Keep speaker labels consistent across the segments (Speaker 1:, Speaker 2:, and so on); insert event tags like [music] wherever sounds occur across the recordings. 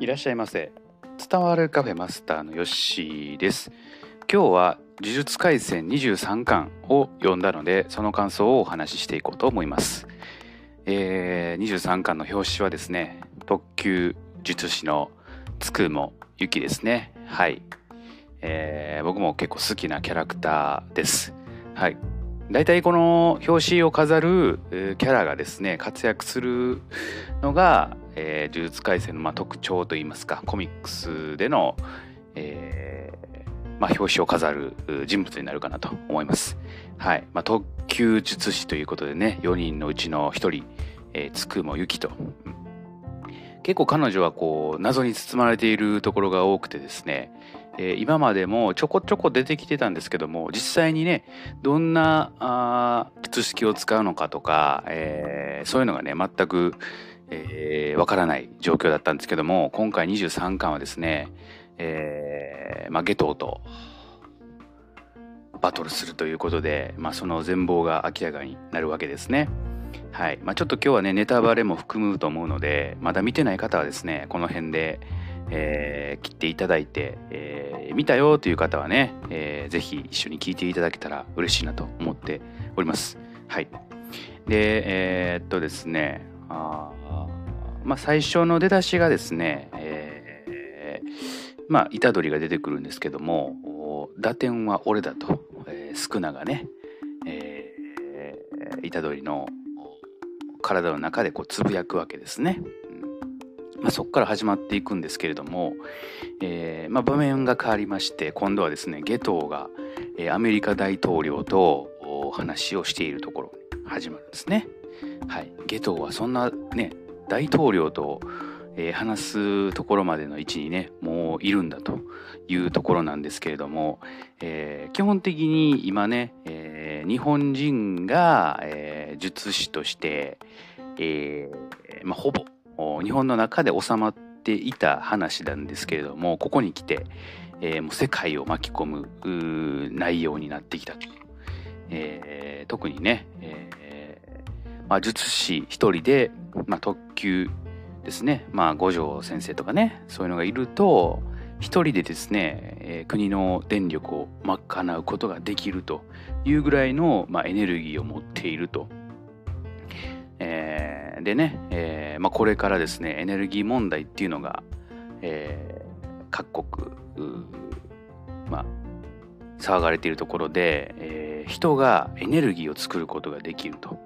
Speaker 1: いらっしゃいませ。伝わるカフェマスターのヨッシーです。今日は呪術廻戦23巻を読んだのでその感想をお話ししていこうと思います、えー、23巻の表紙はですね特級術師のつくもゆきですね。はい、えー、僕も結構好きなキャラクターです。はい。大体この表紙を飾るキャラがですね活躍するのが、えー、呪術廻戦のまあ特徴といいますかコミックスでの、えーまあ、表紙を飾る人物になるかなと思います。はいまあ、特級術師ということでね4人のうちの1人、えー、つくもゆきと、結構彼女はこう謎に包まれているところが多くてですね、今までもちょこちょこ出てきてたんですけども実際にねどんなあ術式を使うのかとか、えー、そういうのがね全く、えー、からない状況だったんですけども今回23巻はですね、えーまあ、ゲトウとバトルするということで、まあ、その全貌が明らかになるわけですね。はいまあ、ちょっと今日はねネタバレも含むと思うのでまだ見てない方はですねこの辺で、えー、切っていただいて、えー、見たよという方はね、えー、ぜひ一緒に聞いていただけたら嬉しいなと思っております。はい。で、えー、っとですね、あまあ、最初の出だしがですね、えー、まあ、虎杖が出てくるんですけども、打点は俺だと、えー、スクナがね、えー、虎杖の体の中でこうつぶやくわけですね。まあ、そこから始まっていくんですけれども、えーまあ、場面が変わりまして今度はですねゲトウが、えー、アメリカ大統領と話をしているところに始まるんですね。はい、ゲトウはそんなね大統領と、えー、話すところまでの位置にねもういるんだというところなんですけれども、えー、基本的に今ね、えー、日本人が、えー、術師として、えーまあ、ほぼ日本の中で収まっていた話なんですけれどもここに来て、えー、もう世界を巻き込む内容になってきたと、えー、特にね、えーまあ、術師一人で、まあ、特急ですね、まあ、五条先生とかねそういうのがいると一人でですね、えー、国の電力を賄うことができるというぐらいの、まあ、エネルギーを持っていると。えーでね、えーまあ、これからですねエネルギー問題っていうのが、えー、各国まあ騒がれているところで、えー、人がエネルギーを作ることができると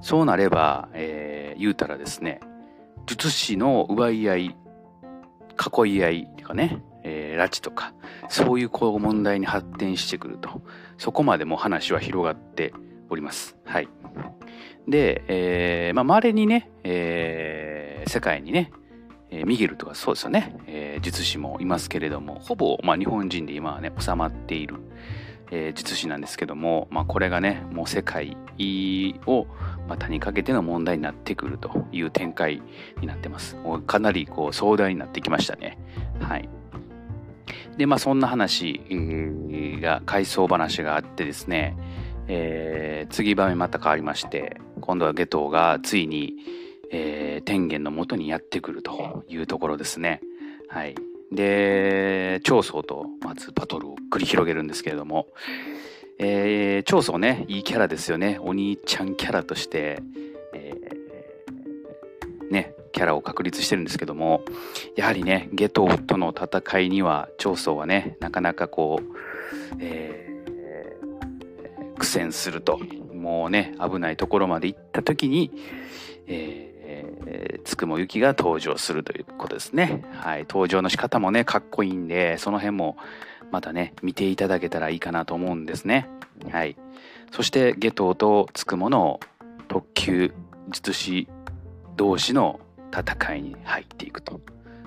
Speaker 1: そうなれば、えー、言うたらですね術師の奪い合い囲い合いとかね、えー、拉致とかそういうこう問題に発展してくると。そこまでも話は広がっております。はい。で、えー、まあ、稀にね、えー、世界にね、えー、ミゲルとかそうですよね、え、術師もいますけれども、ほぼ、まあ、日本人で今はね、収まっている、えー、術師なんですけども、まあ、これがね、もう世界を股にかけての問題になってくるという展開になってます。かなりこう壮大になってきましたね。はい。で、まあそんな話が、回想話があってですね、えー、次場面また変わりまして今度はゲトウがついに、えー、天元のもとにやってくるというところですね。はい、で長宗とまずバトルを繰り広げるんですけれども、えー、長宗ねいいキャラですよね。お兄ちゃんキャラとして、えー、ねキャラを確立してるんですけども。やはりねゲトウとの戦いには長宗はねなかなかこう、えー苦戦すると。もうね危ないところまで行った時に、えー、つくもゆきが登場するということですね。はい、登場の仕方もねかっこいいんでその辺もまたね見ていただけたらいいかなと思うんですね。はい、そしてゲトウとつくもの特級術師同士の戦いに入っていくと。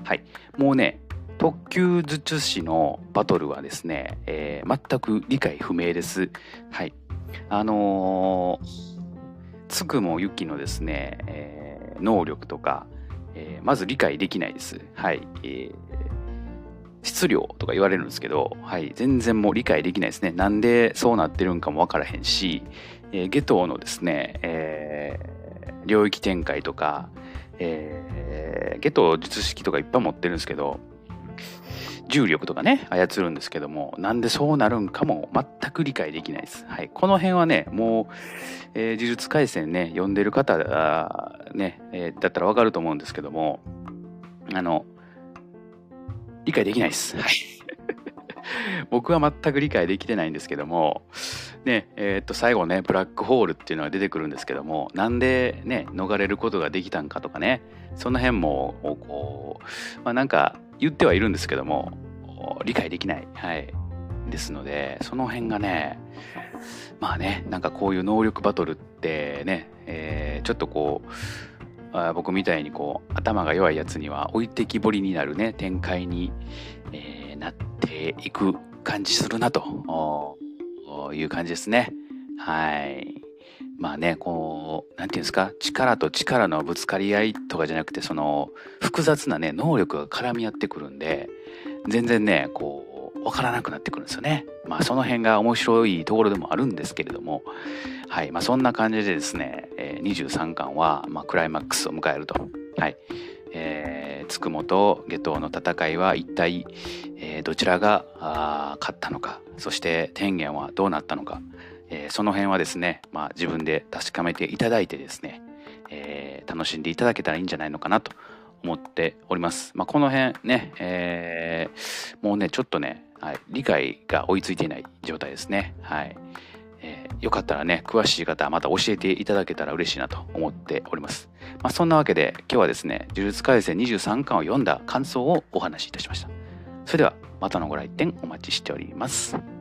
Speaker 1: はい、もうね特級術師のバトルはですね、えー、全く理解不明です。はい。あのー、つくもゆきのですね、えー、能力とか、えー、まず理解できないです。はい。えー、質量とか言われるんですけど、はい、全然もう理解できないですね。なんでそうなってるんかもわからへんし、えー、下等のですね、えー、領域展開とか、えー、下等術式とかいっぱい持ってるんですけど重力とかね操るんですけどもなんでそうなるんかも全く理解できないです。はい、この辺はねもう、えー、呪術廻戦ね読んでる方ね、えー、だったらわかると思うんですけどもあの理解できないです。はい [laughs] 僕は全く理解できてないんですけども、ねえー、っと最後ねブラックホールっていうのが出てくるんですけどもなんでね逃れることができたんかとかねその辺もこう、まあ、なんか言ってはいるんですけども理解できない、はい、ですのでその辺がねまあねなんかこういう能力バトルってね、えー、ちょっとこうあ僕みたいにこう頭が弱いやつには置いてきぼりになるね展開に、えー、なっていく感じするなという感じですね。はい。まあね、こう、なんていうんですか、力と力のぶつかり合いとかじゃなくて、その、複雑なね、能力が絡み合ってくるんで、全然ね、こう、わからなくなってくるんですよね。まあ、[laughs] その辺が面白いところでもあるんですけれども、はい、まあ、そんな感じでですね、えー、23巻は、まあ、クライマックスを迎えると。はい。えー、つくもと下等の戦いは一体、えー、どちらが勝ったのかそして天元はどうなったのか、えー、その辺はですね、まあ、自分で確かめていただいてですね、えー、楽しんでいただけたらいいんじゃないのかなと思っております。まあ、この辺ね、えー、もうね、ちょっとね、はい、理解が追いついていない状態ですね。はい。えー、よかったらね、詳しい方はまた教えていただけたら嬉しいなと思っております。まあ、そんなわけで今日はですね、呪術廻戦23巻を読んだ感想をお話しいたしました。それではまたのご来店お待ちしております。